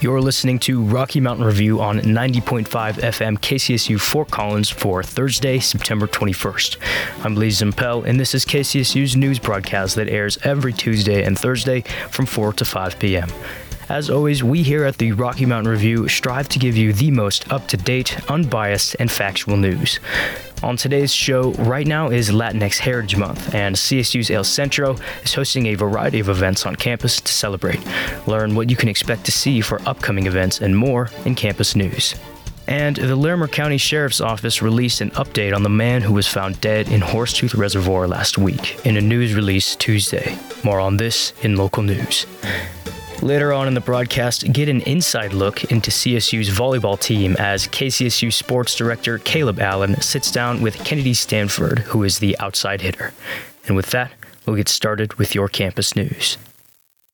You're listening to Rocky Mountain Review on 90.5 FM KCSU Fort Collins for Thursday, September 21st. I'm Lee Zimpel, and this is KCSU's news broadcast that airs every Tuesday and Thursday from 4 to 5 p.m. As always, we here at the Rocky Mountain Review strive to give you the most up to date, unbiased, and factual news. On today's show, right now is Latinx Heritage Month, and CSU's El Centro is hosting a variety of events on campus to celebrate. Learn what you can expect to see for upcoming events and more in campus news. And the Larimer County Sheriff's Office released an update on the man who was found dead in Horsetooth Reservoir last week in a news release Tuesday. More on this in local news. Later on in the broadcast, get an inside look into CSU's volleyball team as KCSU sports director Caleb Allen sits down with Kennedy Stanford, who is the outside hitter. And with that, we'll get started with your campus news.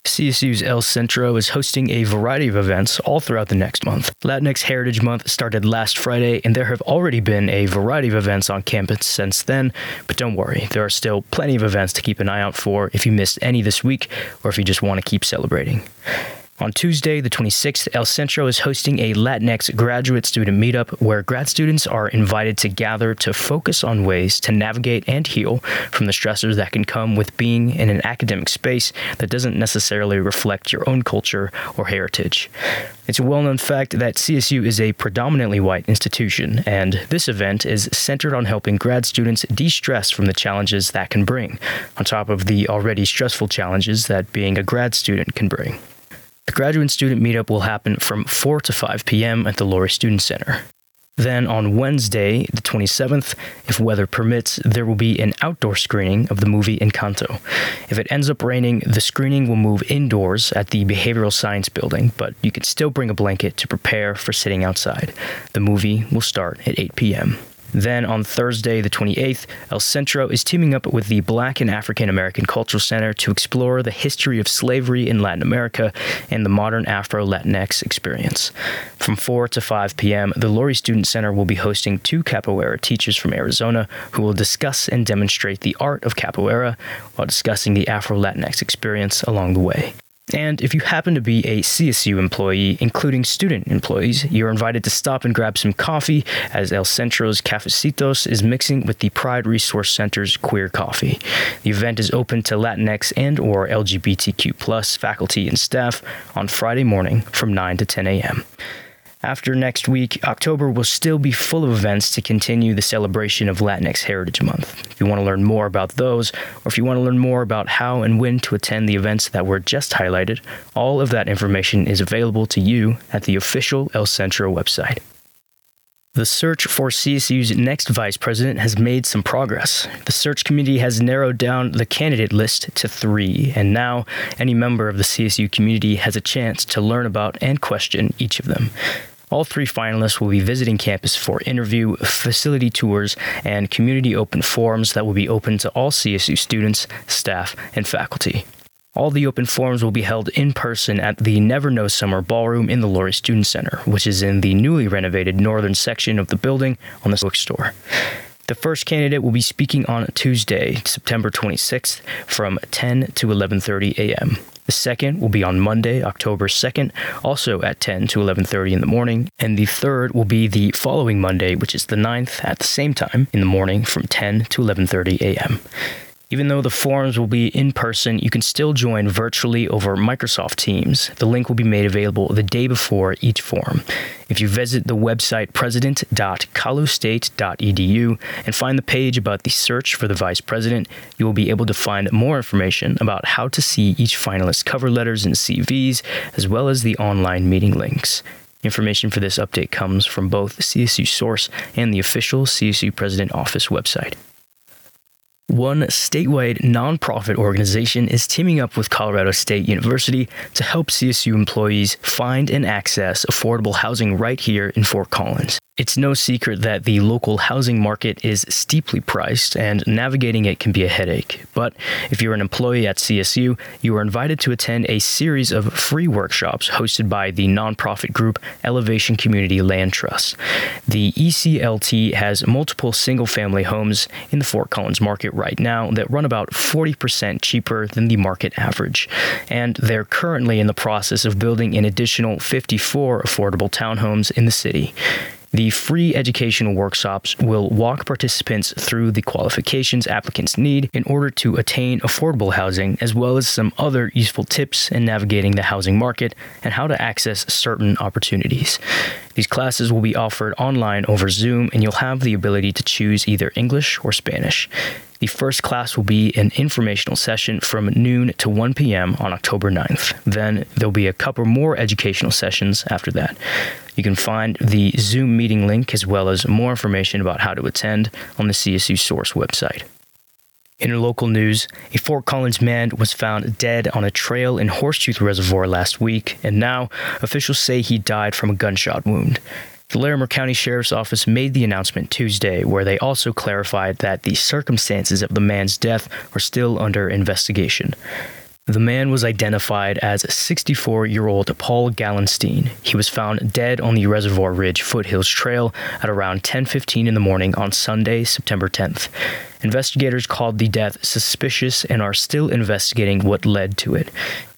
CSU's El Centro is hosting a variety of events all throughout the next month. Latinx Heritage Month started last Friday, and there have already been a variety of events on campus since then. But don't worry, there are still plenty of events to keep an eye out for if you missed any this week or if you just want to keep celebrating. On Tuesday, the 26th, El Centro is hosting a Latinx graduate student meetup where grad students are invited to gather to focus on ways to navigate and heal from the stressors that can come with being in an academic space that doesn't necessarily reflect your own culture or heritage. It's a well known fact that CSU is a predominantly white institution, and this event is centered on helping grad students de stress from the challenges that can bring, on top of the already stressful challenges that being a grad student can bring. The graduate student meetup will happen from 4 to 5 p.m. at the Lory Student Center. Then on Wednesday, the 27th, if weather permits, there will be an outdoor screening of the movie Encanto. If it ends up raining, the screening will move indoors at the Behavioral Science Building, but you can still bring a blanket to prepare for sitting outside. The movie will start at 8 p.m. Then on Thursday, the 28th, El Centro is teaming up with the Black and African American Cultural Center to explore the history of slavery in Latin America and the modern Afro Latinx experience. From 4 to 5 p.m., the Lory Student Center will be hosting two capoeira teachers from Arizona who will discuss and demonstrate the art of capoeira while discussing the Afro Latinx experience along the way. And if you happen to be a CSU employee, including student employees, you're invited to stop and grab some coffee as El Centro's Cafecitos is mixing with the Pride Resource Center's Queer Coffee. The event is open to Latinx and or LGBTQ plus faculty and staff on Friday morning from 9 to 10 a.m. After next week, October will still be full of events to continue the celebration of Latinx Heritage Month. If you want to learn more about those, or if you want to learn more about how and when to attend the events that were just highlighted, all of that information is available to you at the official El Centro website. The search for CSU's next vice president has made some progress. The search committee has narrowed down the candidate list to three, and now any member of the CSU community has a chance to learn about and question each of them. All three finalists will be visiting campus for interview, facility tours, and community open forums that will be open to all CSU students, staff, and faculty. All the open forums will be held in person at the Never No Summer Ballroom in the Lory Student Center, which is in the newly renovated northern section of the building on the bookstore. The first candidate will be speaking on Tuesday, September 26th from 10 to 11:30 a.m. The second will be on Monday, October 2nd, also at 10 to 11:30 in the morning, and the third will be the following Monday, which is the 9th at the same time in the morning from 10 to 11:30 a.m. Even though the forums will be in person, you can still join virtually over Microsoft Teams. The link will be made available the day before each forum. If you visit the website president.colostate.edu and find the page about the search for the vice president, you will be able to find more information about how to see each finalist's cover letters and CVs, as well as the online meeting links. Information for this update comes from both CSU Source and the official CSU President Office website. One statewide nonprofit organization is teaming up with Colorado State University to help CSU employees find and access affordable housing right here in Fort Collins. It's no secret that the local housing market is steeply priced and navigating it can be a headache. But if you're an employee at CSU, you are invited to attend a series of free workshops hosted by the nonprofit group Elevation Community Land Trust. The ECLT has multiple single family homes in the Fort Collins market right now that run about 40% cheaper than the market average. And they're currently in the process of building an additional 54 affordable townhomes in the city. The free educational workshops will walk participants through the qualifications applicants need in order to attain affordable housing, as well as some other useful tips in navigating the housing market and how to access certain opportunities. These classes will be offered online over Zoom, and you'll have the ability to choose either English or Spanish. The first class will be an informational session from noon to 1 p.m. on October 9th. Then there'll be a couple more educational sessions after that. You can find the Zoom meeting link as well as more information about how to attend on the CSU Source website. In local news, a Fort Collins man was found dead on a trail in Horsetooth Reservoir last week, and now officials say he died from a gunshot wound. The Larimer County Sheriff's Office made the announcement Tuesday, where they also clarified that the circumstances of the man's death are still under investigation. The man was identified as 64 year old Paul Gallenstein. He was found dead on the Reservoir Ridge Foothills Trail at around 10:15 in the morning on Sunday, September 10th. Investigators called the death suspicious and are still investigating what led to it.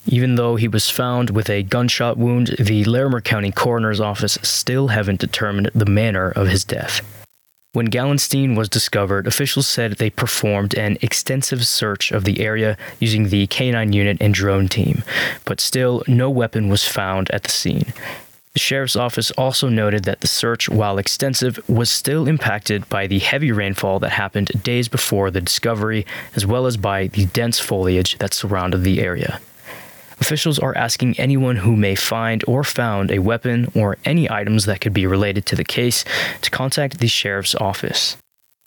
Even though he was found with a gunshot wound, the Larimer County Coroner's Office still haven't determined the manner of his death. When Gallenstein was discovered, officials said they performed an extensive search of the area using the K9 unit and drone team, but still no weapon was found at the scene. The sheriff's office also noted that the search, while extensive, was still impacted by the heavy rainfall that happened days before the discovery, as well as by the dense foliage that surrounded the area. Officials are asking anyone who may find or found a weapon or any items that could be related to the case to contact the sheriff's office.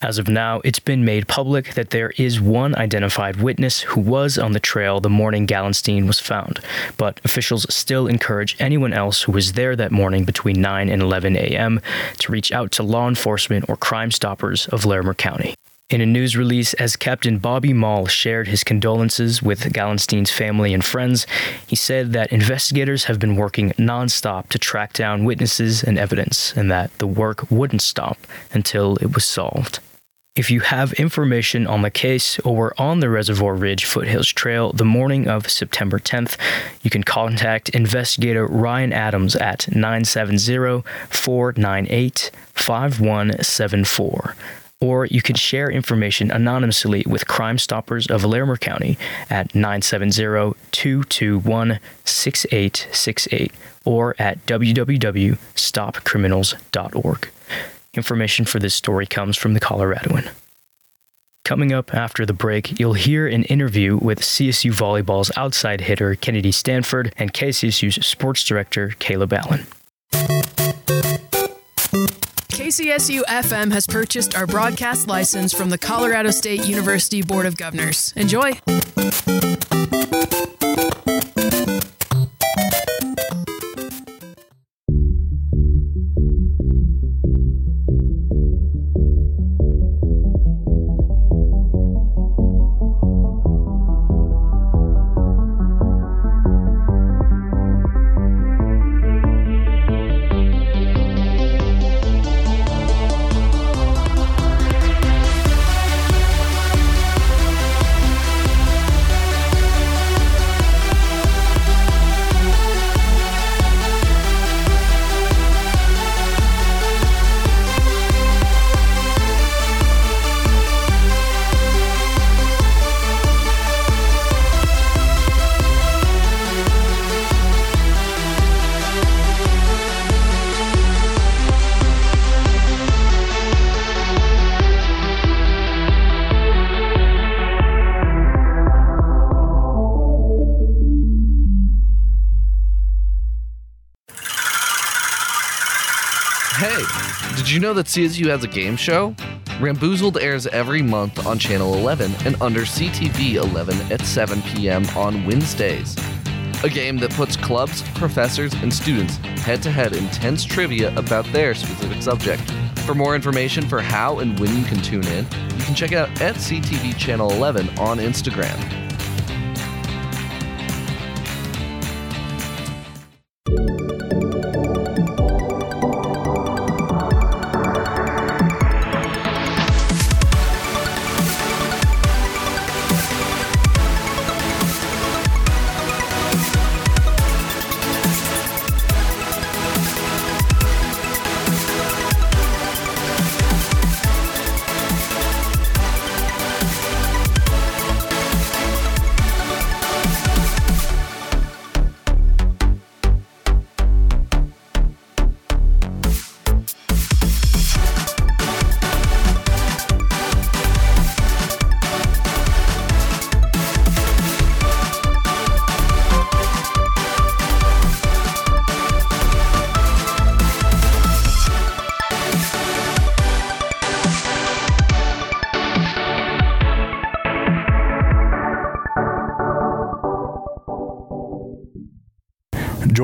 As of now, it's been made public that there is one identified witness who was on the trail the morning Gallenstein was found, but officials still encourage anyone else who was there that morning between 9 and 11 a.m. to reach out to law enforcement or Crime Stoppers of Larimer County. In a news release, as Captain Bobby Mall shared his condolences with Gallenstein's family and friends, he said that investigators have been working nonstop to track down witnesses and evidence, and that the work wouldn't stop until it was solved. If you have information on the case or were on the Reservoir Ridge Foothills Trail the morning of September 10th, you can contact investigator Ryan Adams at 970 498 5174 or you can share information anonymously with Crime Stoppers of Larimer County at 970-221-6868 or at www.stopcriminals.org. Information for this story comes from the Coloradoan. Coming up after the break, you'll hear an interview with CSU Volleyball's outside hitter Kennedy Stanford and KCSU's sports director Caleb Allen. KCSU FM has purchased our broadcast license from the Colorado State University Board of Governors. Enjoy! Know that CSU has a game show? Ramboozled airs every month on Channel 11 and under CTV 11 at 7 p.m. on Wednesdays. a game that puts clubs, professors, and students head to head in tense trivia about their specific subject. For more information for how and when you can tune in, you can check out at CTV Channel 11 on Instagram.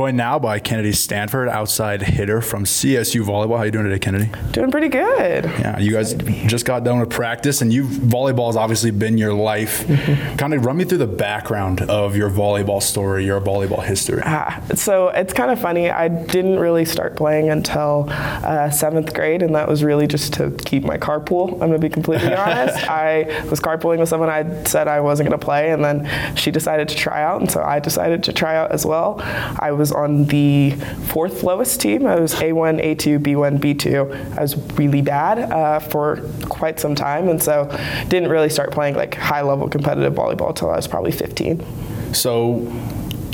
Joined now by Kennedy Stanford, outside hitter from CSU Volleyball. How you doing today, Kennedy? Doing pretty good. Yeah, you guys just got done with practice, and you've volleyball has obviously been your life. Mm-hmm. kind of run me through the background of your volleyball story, your volleyball history. Ah, so it's kind of funny. I didn't really start playing until uh, seventh grade, and that was really just to keep my carpool. I'm gonna be completely honest. I was carpooling with someone I said I wasn't gonna play, and then she decided to try out, and so I decided to try out as well. I was on the fourth lowest team. I was A1, A2, B1, B2. I was really bad uh, for quite some time, and so didn't really start playing like high level competitive volleyball until I was probably 15. So,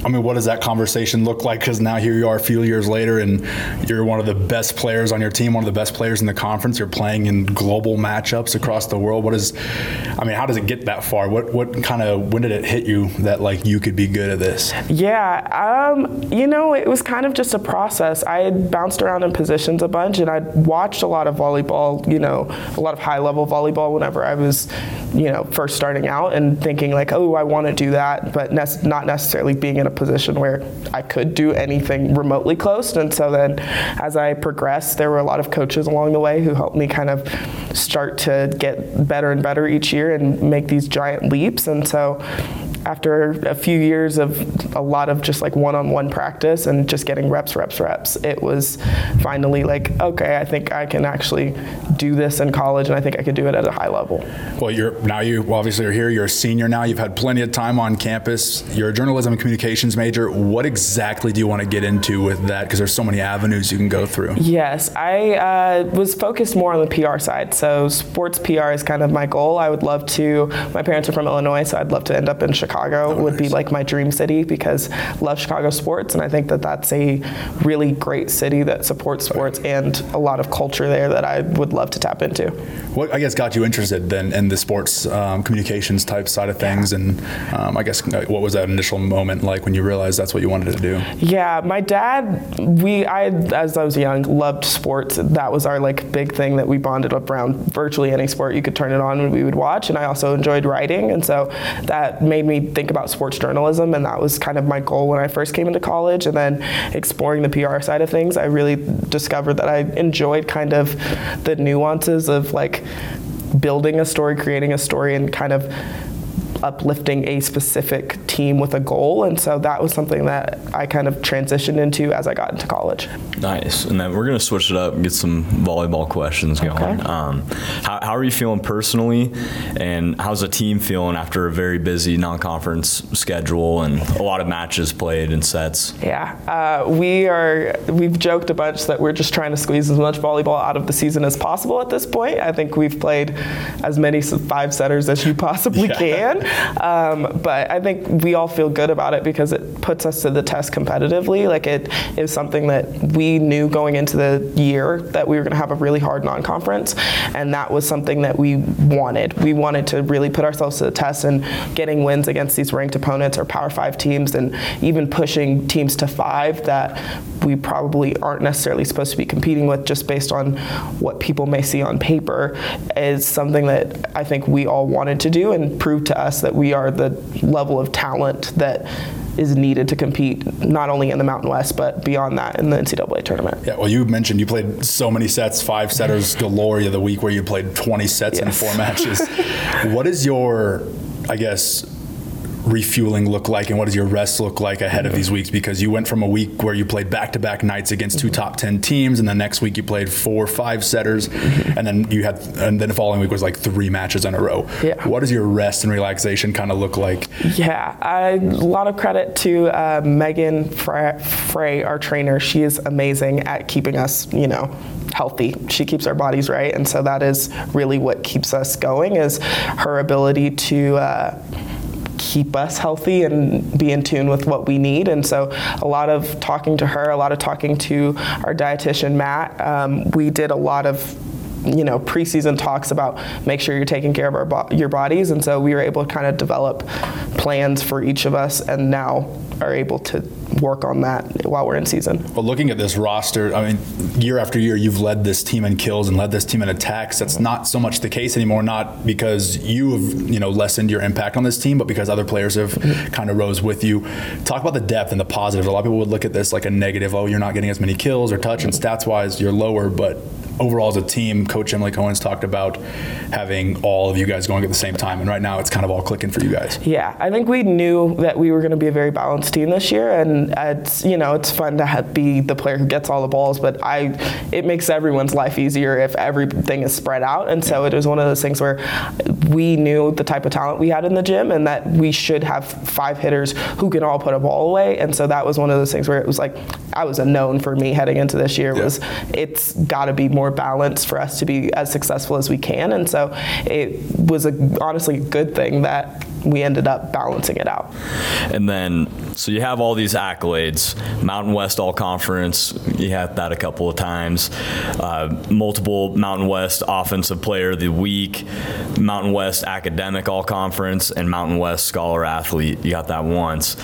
I mean, what does that conversation look like? Because now here you are a few years later, and you're one of the best players on your team, one of the best players in the conference. You're playing in global matchups across the world. What is, I mean, how does it get that far? What what kind of when did it hit you that like you could be good at this? Yeah, um, you know, it was kind of just a process. I had bounced around in positions a bunch, and I'd watched a lot of volleyball. You know, a lot of high level volleyball whenever I was, you know, first starting out, and thinking like, oh, I want to do that, but ne- not necessarily being in a position where I could do anything remotely close. And so then, as I progressed, there were a lot of coaches along the way who helped me kind of start to get better and better each year and make these giant leaps. And so after a few years of a lot of just like one-on-one practice and just getting reps reps reps it was finally like okay i think i can actually do this in college and i think i could do it at a high level Well, you're now you obviously are here. You're a senior now. You've had plenty of time on campus. You're a journalism and communications major. What exactly do you want to get into with that? Because there's so many avenues you can go through. Yes, I uh, was focused more on the PR side. So sports PR is kind of my goal. I would love to. My parents are from Illinois, so I'd love to end up in Chicago. Would be like my dream city because love Chicago sports, and I think that that's a really great city that supports sports and a lot of culture there that I would love to tap into. What I guess got you interested then in the sports um, communications type side of things, and um, I guess uh, what was that initial moment like when you realized that's what you wanted to do? Yeah, my dad, we, I, as I was young, loved sports. That was our like big thing that we bonded up around. Virtually any sport you could turn it on and we would watch. And I also enjoyed writing, and so that made me think about sports journalism, and that was kind of my goal when I first came into college. And then exploring the PR side of things, I really discovered that I enjoyed kind of the nuances of like building a story, creating a story, and kind of uplifting a specific team with a goal. And so that was something that I kind of transitioned into as I got into college. Nice. And then we're going to switch it up and get some volleyball questions going. Okay. Um, how, how are you feeling personally? And how's the team feeling after a very busy non conference schedule and a lot of matches played and sets? Yeah, uh, we are. We've joked a bunch that we're just trying to squeeze as much volleyball out of the season as possible at this point. I think we've played as many five setters as you possibly can. Um, but I think we all feel good about it because it puts us to the test competitively. Like it is something that we knew going into the year that we were going to have a really hard non-conference, and that was something that we wanted. We wanted to really put ourselves to the test and getting wins against these ranked opponents or Power Five teams, and even pushing teams to five that we probably aren't necessarily supposed to be competing with just based on what people may see on paper is something that I think we all wanted to do and prove to us that we are the level of talent that is needed to compete not only in the Mountain West but beyond that in the NCAA tournament. Yeah, well, you mentioned you played so many sets, five setters galore the week where you played 20 sets yes. in four matches. what is your, I guess, refueling look like and what does your rest look like ahead of these weeks because you went from a week where you played back-to-back nights against two top 10 teams and the next week you played four five setters and then you had and then the following week was like three matches in a row yeah. what does your rest and relaxation kind of look like yeah I, a lot of credit to uh, megan frey our trainer she is amazing at keeping us you know healthy. She keeps our bodies right, and so that is really what keeps us going. Is her ability to uh, keep us healthy and be in tune with what we need. And so, a lot of talking to her, a lot of talking to our dietitian Matt. Um, we did a lot of you know preseason talks about make sure you're taking care of bo- your bodies and so we were able to kind of develop plans for each of us and now are able to work on that while we're in season. Well, looking at this roster, I mean, year after year, you've led this team in kills and led this team in attacks. That's not so much the case anymore. Not because you have you know lessened your impact on this team, but because other players have mm-hmm. kind of rose with you. Talk about the depth and the positives. A lot of people would look at this like a negative. Oh, you're not getting as many kills or touch, and stats wise, you're lower, but overall as a team, Coach Emily Kohan's talked about having all of you guys going at the same time, and right now it's kind of all clicking for you guys. Yeah, I think we knew that we were going to be a very balanced team this year, and it's you know it's fun to have, be the player who gets all the balls, but I it makes everyone's life easier if everything is spread out, and so it was one of those things where we knew the type of talent we had in the gym, and that we should have five hitters who can all put a ball away, and so that was one of those things where it was like I was a known for me heading into this year yeah. was it's got to be more balance for us to be as successful as we can. And so it was a, honestly a good thing that we ended up balancing it out. And then, so you have all these accolades Mountain West All Conference, you had that a couple of times, uh, multiple Mountain West Offensive Player of the Week, Mountain West Academic All Conference, and Mountain West Scholar Athlete. You got that once.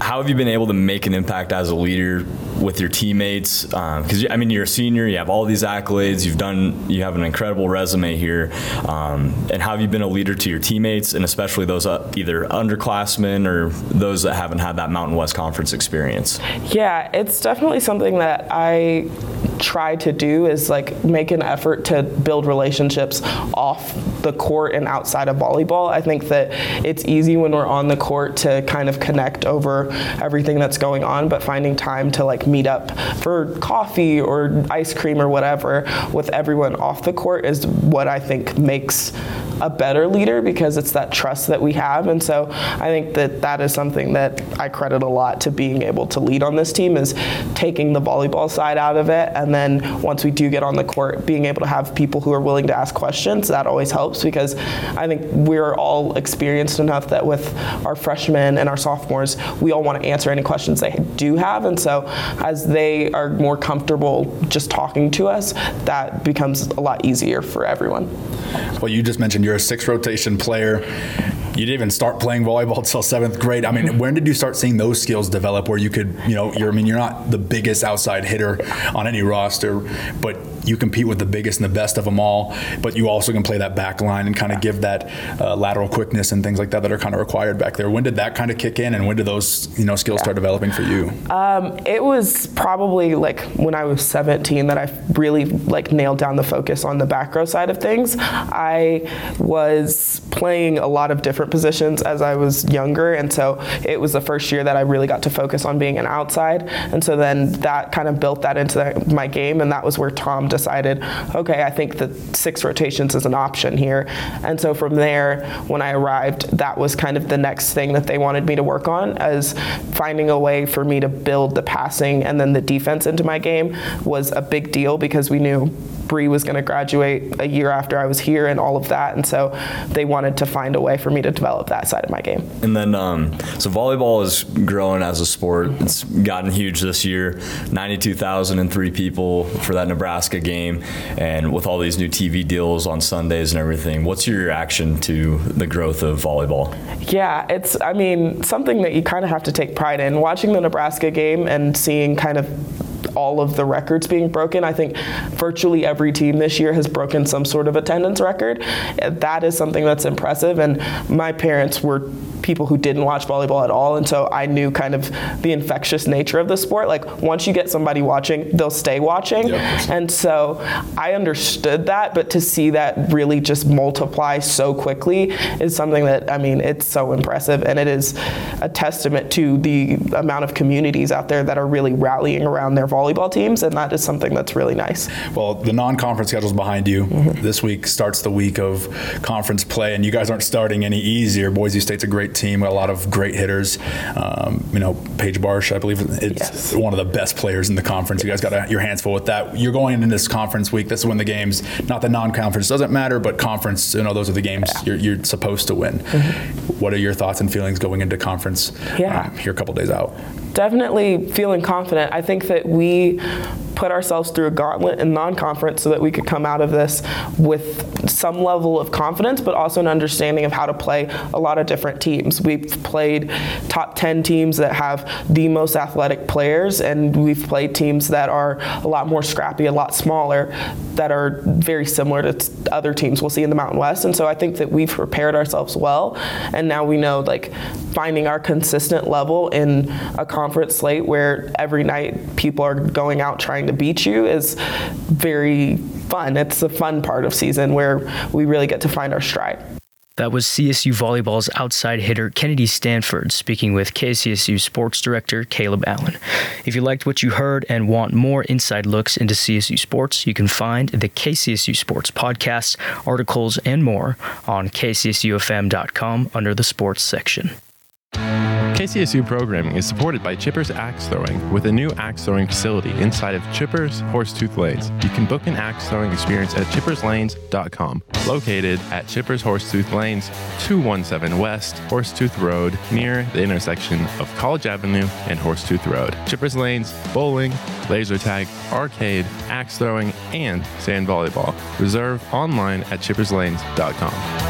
How have you been able to make an impact as a leader with your teammates? Because um, I mean, you're a senior, you have all these accolades, you've done, you have an incredible resume here. Um, and how have you been a leader to your teammates, and especially those uh, either underclassmen or those that haven't had that Mountain West Conference experience? Yeah, it's definitely something that I try to do is like make an effort to build relationships off the court and outside of volleyball. I think that it's easy when we're on the court to kind of connect over everything that's going on, but finding time to like meet up for coffee or ice cream or whatever with everyone off the court is what I think makes a better leader because it's that trust that we have. And so I think that that is something that I credit a lot to being able to lead on this team is taking the volleyball side out of it. And then once we do get on the court, being able to have people who are willing to ask questions, that always helps because I think we're all experienced enough that with our freshmen and our sophomores, we all want to answer any questions they do have. And so as they are more comfortable just talking to us, that becomes a lot easier for everyone. Well, you just mentioned you're a six rotation player. You didn't even start playing volleyball until seventh grade. I mean, when did you start seeing those skills develop where you could, you know, you're, I mean, you're not the biggest outside hitter on any roster, but you compete with the biggest and the best of them all, but you also can play that back line and kind of give that uh, lateral quickness and things like that that are kind of required back there. When did that kind of kick in, and when did those you know skills yeah. start developing for you? Um, it was probably like when I was 17 that I really like nailed down the focus on the back row side of things. I was playing a lot of different positions as I was younger, and so it was the first year that I really got to focus on being an outside, and so then that kind of built that into the, my game, and that was where Tom decided, okay, I think that six rotations is an option here. And so from there, when I arrived, that was kind of the next thing that they wanted me to work on as finding a way for me to build the passing and then the defense into my game was a big deal because we knew Bree was going to graduate a year after I was here and all of that. And so they wanted to find a way for me to develop that side of my game. And then, um, so volleyball is growing as a sport. It's gotten huge this year 92,003 people for that Nebraska game. And with all these new TV deals on Sundays and everything, what's your reaction to the growth of volleyball? Yeah, it's, I mean, something that you kind of have to take pride in. Watching the Nebraska game and seeing kind of all of the records being broken. I think virtually every team this year has broken some sort of attendance record. That is something that's impressive. And my parents were people who didn't watch volleyball at all. And so I knew kind of the infectious nature of the sport. Like once you get somebody watching, they'll stay watching. Yep. And so I understood that, but to see that really just multiply so quickly is something that, I mean, it's so impressive. And it is a testament to the amount of communities out there that are really rallying around their volleyball teams. And that is something that's really nice. Well, the non-conference schedule is behind you. Mm-hmm. This week starts the week of conference play, and you guys aren't starting any easier. Boise State's a great team, a lot of great hitters. Um, you know, Paige Barsh, I believe, it's Yes. one of the best players in the conference. You guys got a, your hands full with that. You're going into this conference week. This is when the games, not the non-conference doesn't matter, but conference, you know, those are the games you're, you're supposed to win. What are your thoughts and feelings going into conference? Mm-hmm. Yeah. um, here a couple days out. definitely feeling confident. I think that we put ourselves through a gauntlet in non-conference so that we could come out of this with some level of confidence, but also an understanding of how to play a lot of different teams. We've played top 10 teams that have the most athletic players, and we've played teams that are a lot more scrappy, a lot smaller, that are very similar to other teams we'll see in the Mountain West. And so I think that we've prepared ourselves well, and now we know like finding our consistent level in a conference slate where every night people are going out trying to beat you is very fun. It's a fun part of season where we really get to find our stride. That was CSU Volleyball's outside hitter Kennedy Stanford speaking with KCSU Sports Director Caleb Allen. If you liked what you heard and want more inside looks into CSU sports, you can find the KCSU Sports podcasts, articles, and more on kcsufm.com under the sports section. KCSU programming is supported by Chippers Axe Throwing with a new axe throwing facility inside of Chippers Horsetooth Lanes. You can book an axe throwing experience at chipperslanes.com. Located at Chippers Horsetooth Lanes, 217 West Horsetooth Road, near the intersection of College Avenue and Horsetooth Road. Chippers Lanes, bowling, laser tag, arcade, axe throwing, and sand volleyball. Reserve online at chipperslanes.com.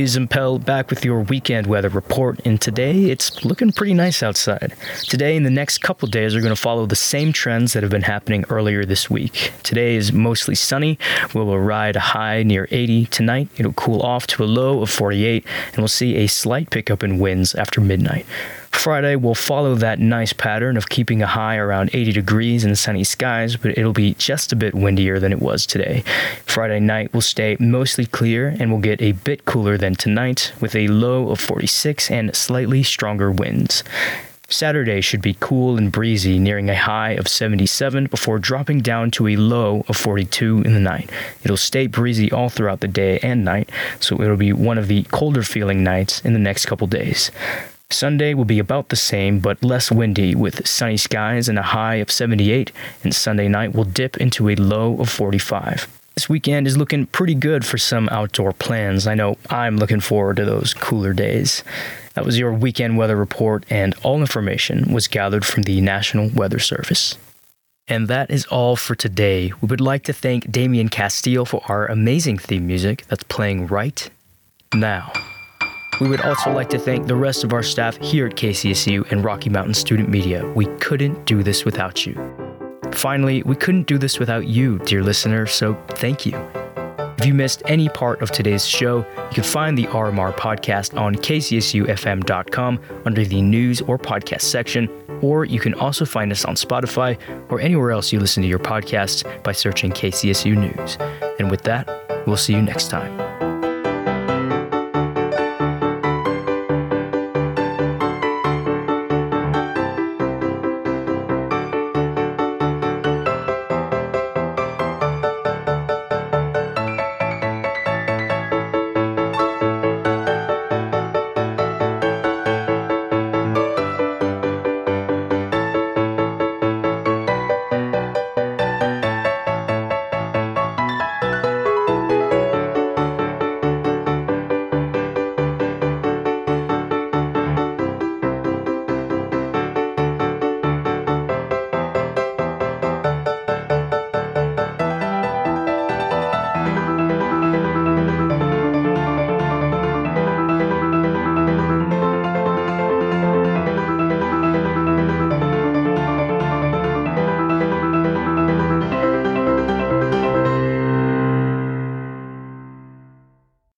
I'm Lee Zimpel back with your weekend weather report, and today it's looking pretty nice outside. Today and the next couple days are going to follow the same trends that have been happening earlier this week. Today is mostly sunny. We'll ride a high near 80 tonight. It'll cool off to a low of 48, and we'll see a slight pickup in winds after midnight. Friday will follow that nice pattern of keeping a high around 80 degrees and sunny skies, but it'll be just a bit windier than it was today. Friday night will stay mostly clear and will get a bit cooler than tonight with a low of 46 and slightly stronger winds. Saturday should be cool and breezy, nearing a high of 77 before dropping down to a low of 42 in the night. It'll stay breezy all throughout the day and night, so it'll be one of the colder feeling nights in the next couple days. Sunday will be about the same but less windy with sunny skies and a high of 78, and Sunday night will dip into a low of 45. This weekend is looking pretty good for some outdoor plans. I know I'm looking forward to those cooler days. That was your weekend weather report, and all information was gathered from the National Weather Service. And that is all for today. We would like to thank Damian Castile for our amazing theme music that's playing right now. We would also like to thank the rest of our staff here at KCSU and Rocky Mountain Student Media. We couldn't do this without you. Finally, we couldn't do this without you, dear listener, so thank you. If you missed any part of today's show, you can find the RMR podcast on kcsufm.com under the news or podcast section, or you can also find us on Spotify or anywhere else you listen to your podcasts by searching KCSU News. And with that, we'll see you next time.